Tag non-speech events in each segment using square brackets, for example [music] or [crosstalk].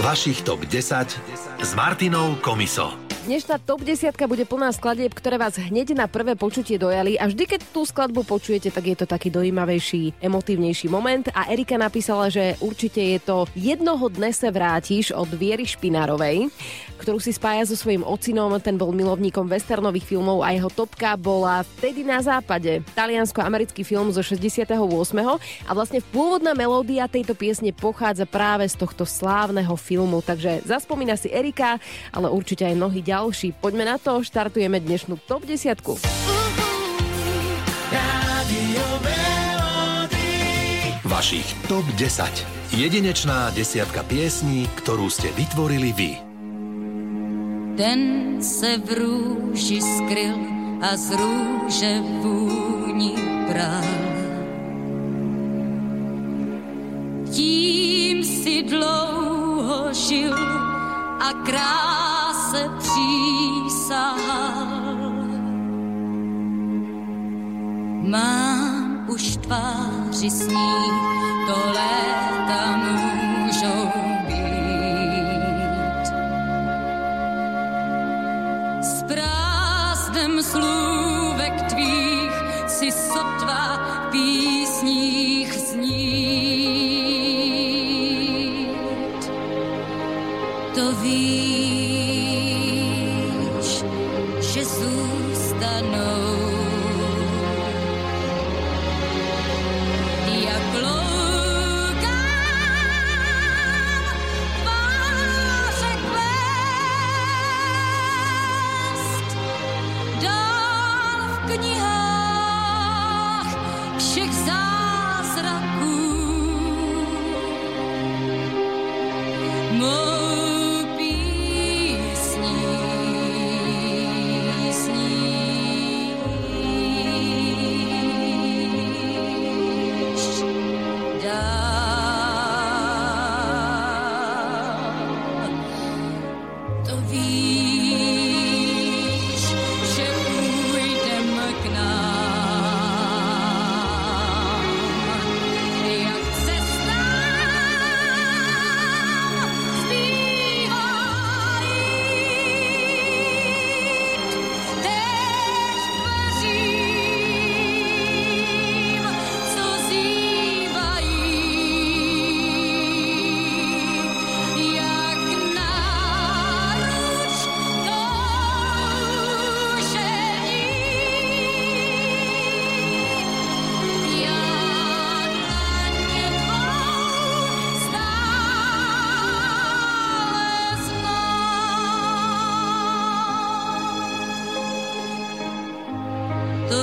Vašich top 10 s Martinou Komiso. Dnešná top 10 bude plná skladieb, ktoré vás hneď na prvé počutie dojali a vždy, keď tú skladbu počujete, tak je to taký dojímavejší, emotívnejší moment a Erika napísala, že určite je to Jednoho dne sa vrátiš od Viery Špinárovej, ktorú si spája so svojím ocinom, ten bol milovníkom westernových filmov a jeho topka bola vtedy na západe. Taliansko-americký film zo 68. a vlastne pôvodná melódia tejto piesne pochádza práve z tohto slávneho filmu, takže zaspomína si Erika, ale určite aj mnohí ďalší ďalší. Poďme na to, štartujeme dnešnú top 10. Vašich top 10. Jedinečná desiatka piesní, ktorú ste vytvorili vy. Ten se v rúži skryl a z rúže vúni bral. Tím si dlouho žil a kráse přísahal. Mám už tváři s to léta můžou být. S prázdnem slůvek tvých si sotva písních to víš,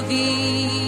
thee.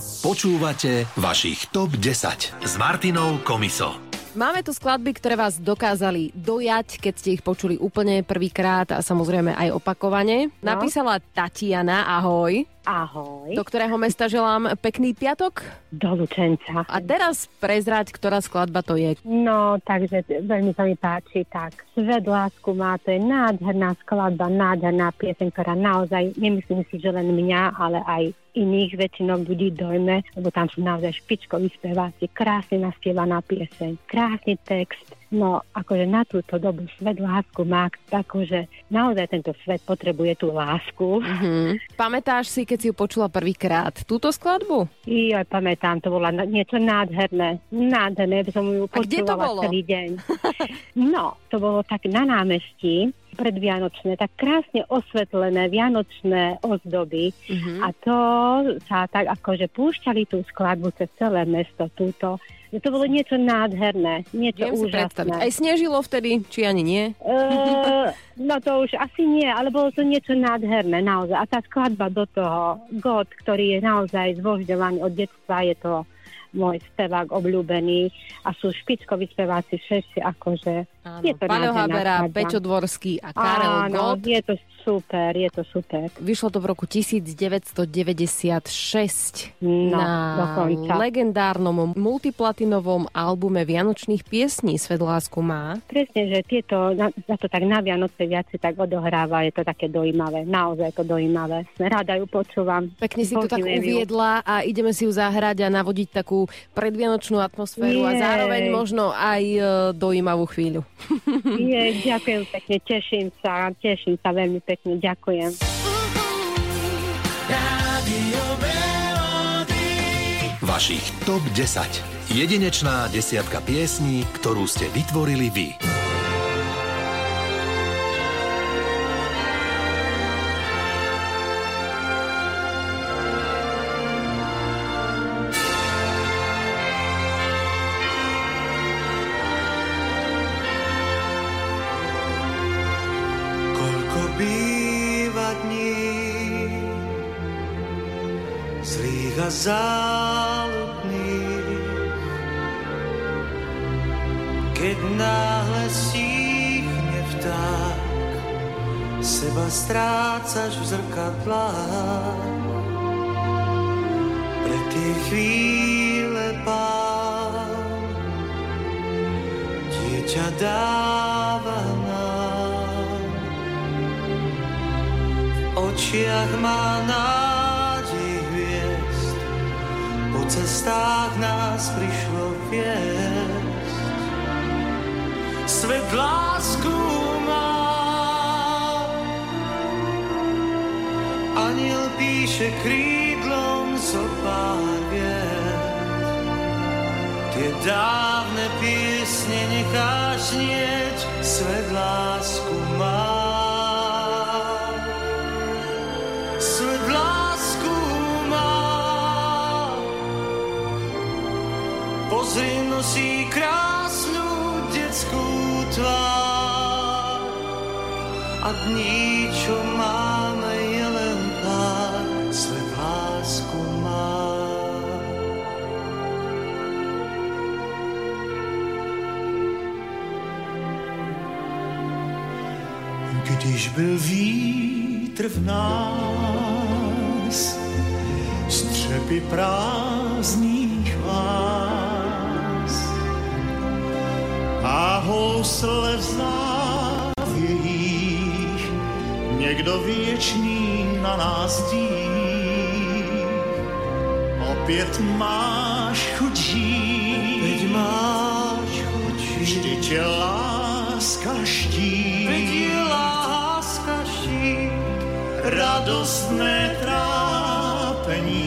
Počúvate vašich TOP 10 s Martinou Komiso. Máme tu skladby, ktoré vás dokázali dojať, keď ste ich počuli úplne prvýkrát a samozrejme aj opakovane. No. Napísala Tatiana, ahoj. Ahoj. Do ktorého mesta želám pekný piatok? Do Lučenca. A teraz prezrať, ktorá skladba to je. No, takže veľmi sa mi páči. Tak, Svet lásku má, to je nádherná skladba, nádherná pieseň, ktorá naozaj, nemyslím si, že len mňa, ale aj iných väčšinou ľudí dojme, lebo tam sú naozaj špičkoví speváci, krásne naspievaná pieseň, krásny text, No, akože na túto dobu svet lásku má, akože naozaj tento svet potrebuje tú lásku. Mm-hmm. Pamätáš si, keď si ju počula prvýkrát, túto skladbu? Ja pamätám, to bola niečo nádherné. Nádherné, som ju počula celý deň. [laughs] no, to bolo tak na námestí, predvianočné, tak krásne osvetlené vianočné ozdoby mm-hmm. a to sa tak akože púšťali tú skladbu cez celé mesto túto to bolo niečo nádherné, niečo Viem úžasné. Aj snežilo vtedy, či ani nie? Uh, no to už asi nie, ale bolo to niečo nádherné naozaj. A tá skladba do toho, God, ktorý je naozaj zvožďovaný od detstva, je to môj spevák obľúbený a sú špičkoví speváci všetci, akože Áno, je to Paľo Habera, Pečo Dvorský a Karel Áno, God. je to super, je to super. Vyšlo to v roku 1996 no, na dokonca. legendárnom multiplatinovom albume Vianočných piesní Svet lásku má. Presne, že tieto, na, na to tak na Vianoce viac tak odohráva, je to také dojímavé, naozaj to dojímavé. Rada ju počúvam. Pekne si to tak uviedla a ideme si ju zahrať a navodiť takú predvianočnú atmosféru Nie. a zároveň možno aj e, dojímavú chvíľu. Nie, ďakujem pekne, teším sa, teším sa veľmi pekne, ďakujem. Vašich TOP 10. Jedinečná desiatka piesní, ktorú ste vytvorili vy. Záludných. Keď náhle stíchne vták, seba strácaš v zrkadlách. Pre tie chvíle pán dieťa dáva nám. V očiach má nám cestách nás prišlo viesť. Svet lásku má. Aniel píše krídlom zo pár Tie dávne piesne necháš nieť, svet lásku má. Pozri nosí krásnu detskú tvár a dní, čo máme, je len pár, svet lásku má. Když byl vítr v nás, střepy prázdných housle v závějích někdo věčný na nás dí. Opět máš chuť žít, máš chuť žít. Vždy tě láska štít, láska štít. Radostné trápení,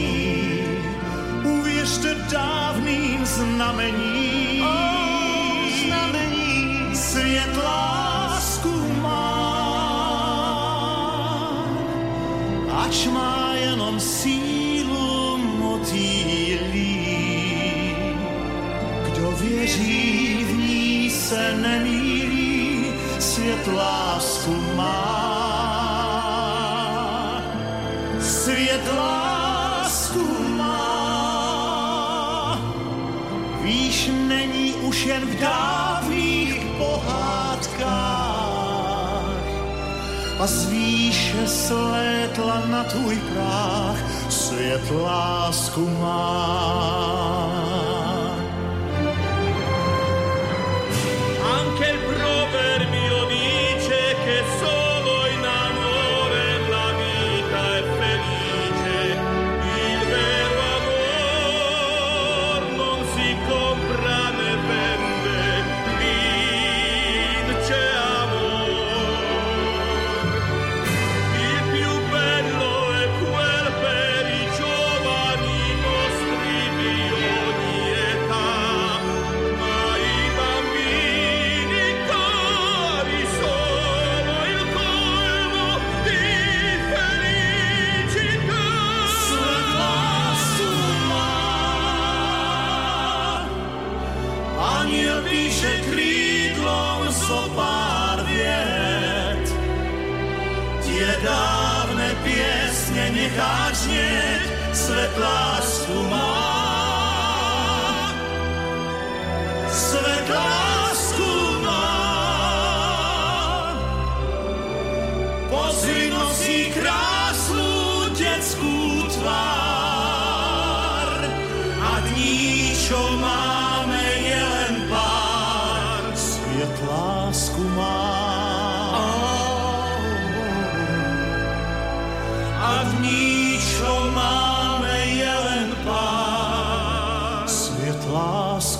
uvěřte dávným znamením svět lásku má, ač má jenom sílu motýlí. Kdo věří v se nemýlí, svět lásku má. Svět víš, není už jen v dávných A z výše slétla na tvůj práh svět lásku má.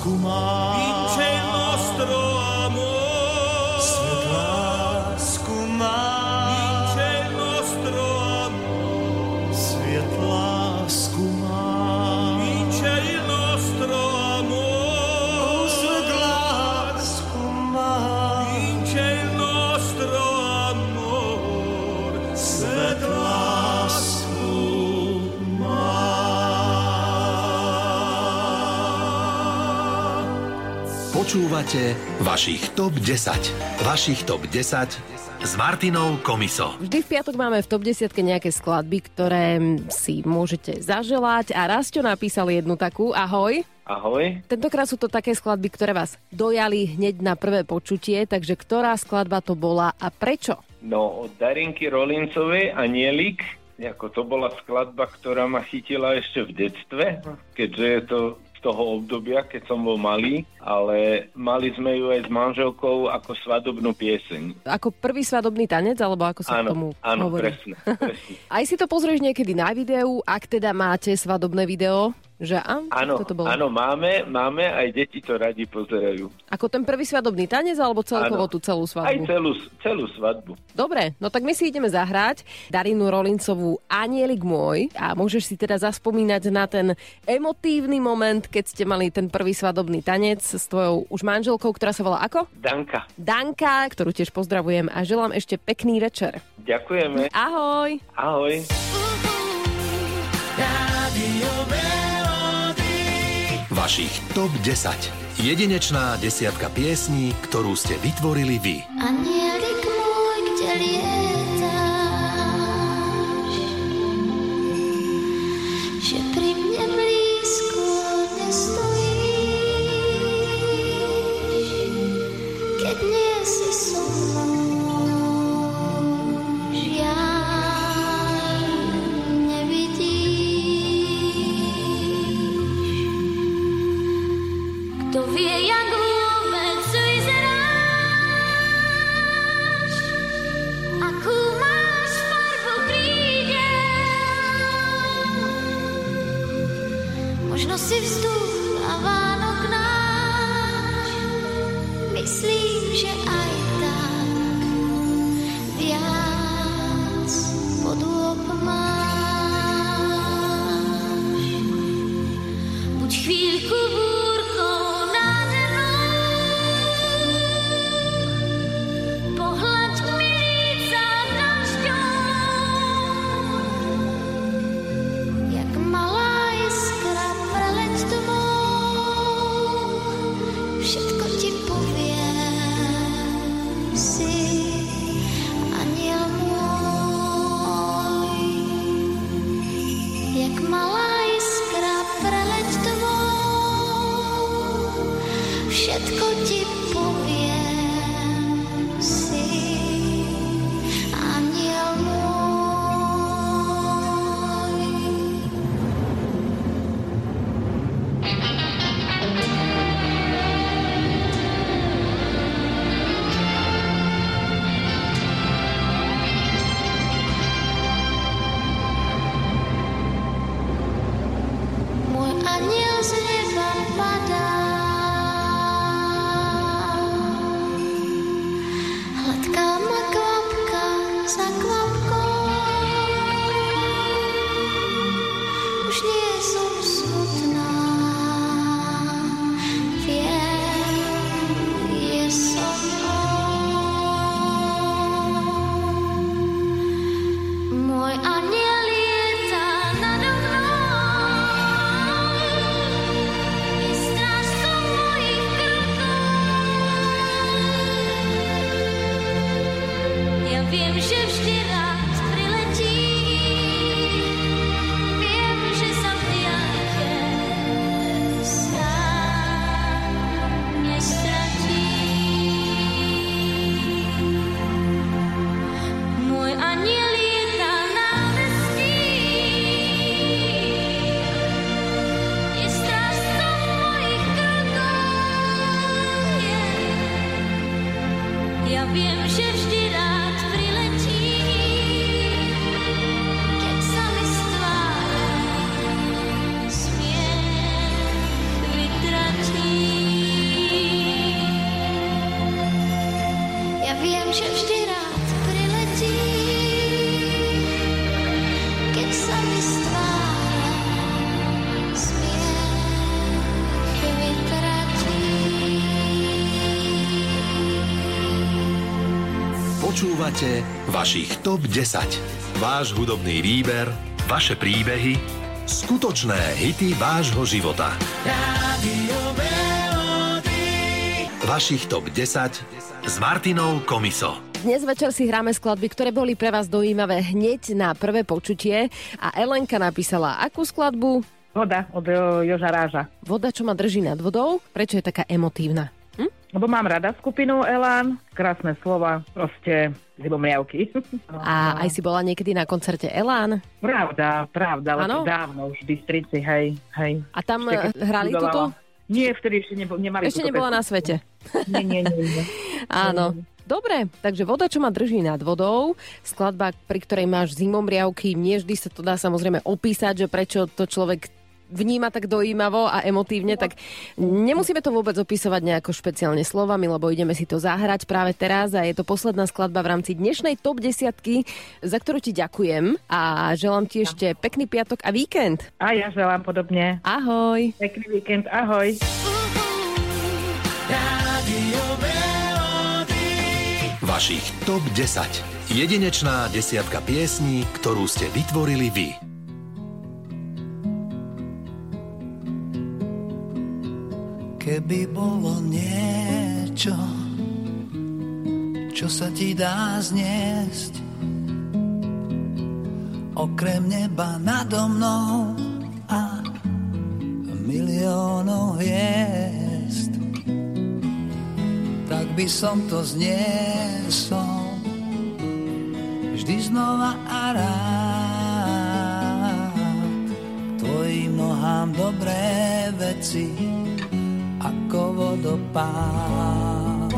Lásku Počúvate vašich TOP 10. Vašich TOP 10 s Martinou Komiso. Vždy v piatok máme v top 10 nejaké skladby, ktoré si môžete zaželať a Rasťo napísal jednu takú. Ahoj. Ahoj. Tentokrát sú to také skladby, ktoré vás dojali hneď na prvé počutie, takže ktorá skladba to bola a prečo? No, od Darinky Rolincovej Anielik, ako to bola skladba, ktorá ma chytila ešte v detstve, keďže je to toho obdobia, keď som bol malý, ale mali sme ju aj s manželkou ako svadobnú pieseň. Ako prvý svadobný tanec, alebo ako sa k tomu Áno, áno, hovorí? presne, presne. [laughs] Aj si to pozrieš niekedy na videu, ak teda máte svadobné video, že á, Áno, toto bolo. áno, máme, máme, aj deti to radi pozerajú. Ako ten prvý svadobný tanec, alebo celkovo Áno. tú celú Aj svadbu? celú, celú svadbu. Dobre, no tak my si ideme zahrať Darinu Rolincovú Anielik môj a môžeš si teda zaspomínať na ten emotívny moment, keď ste mali ten prvý svadobný tanec s tvojou už manželkou, ktorá sa volá ako? Danka, Danka, ktorú tiež pozdravujem a želám ešte pekný večer. ďakujeme. Ahoj! Ahoj. Vašich TOP 10. Jedinečná desiatka piesní, ktorú ste vytvorili vy. Anielik môj, kde lietáš, že pri viem, že vždy rád priletí, keď sa mi z tváre smiech vytratí. Počúvate vašich TOP 10. Váš hudobný výber, vaše príbehy, skutočné hity vášho života. Vašich TOP 10 s Martinou Komiso. Dnes večer si hráme skladby, ktoré boli pre vás dojímavé hneď na prvé počutie a Elenka napísala akú skladbu? Voda od e, Joža Ráža. Voda, čo ma drží nad vodou? Prečo je taká emotívna? Hm? Lebo mám rada skupinu Elán, krásne slova, proste zibomriavky. A aj si bola niekedy na koncerte Elán? Pravda, pravda, ale dávno už v Bystrici, hej, hej. A tam hrali túto? Nie, vtedy ešte nebo, nemali Ešte nebola na pesničku. svete. Nie, nie, nie. nie. [laughs] Áno. Dobre, takže voda, čo ma drží nad vodou, skladba, pri ktorej máš zimomriavky, nie vždy sa to dá samozrejme opísať, že prečo to človek vníma tak dojímavo a emotívne, tak nemusíme to vôbec opisovať nejako špeciálne slovami, lebo ideme si to zahrať práve teraz a je to posledná skladba v rámci dnešnej top desiatky, za ktorú ti ďakujem a želám ti ešte pekný piatok a víkend. A ja želám podobne. Ahoj. Pekný víkend, ahoj. Vašich TOP 10. Jedinečná desiatka piesní, ktorú ste vytvorili vy. Keby bolo niečo, čo sa ti dá zniesť, okrem neba nado mnou a miliónov hviezd, tak by som to zniesol vždy znova a rád. Tvojim nohám dobré veci ako vodopád.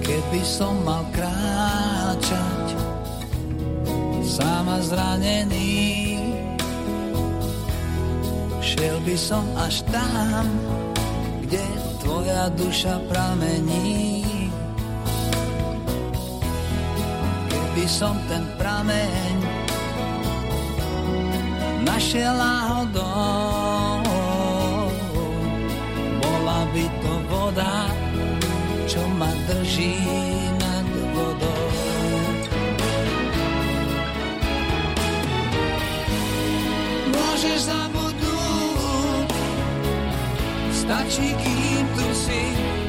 Keby som mal kráčať sám a zranený, šiel by som až tam, kde tvoja duša pramení. Keby som ten prameň našiel náhodou. Bola by to voda, čo ma drží nad vodou. Môžeš zabudnúť, stačí, kým tu si.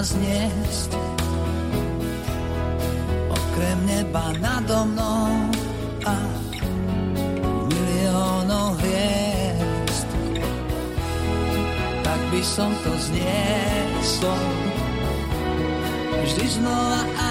zniesť okrem neba nado mnou a miliónov hviezd. Tak by som to zniesol. Vždy znova a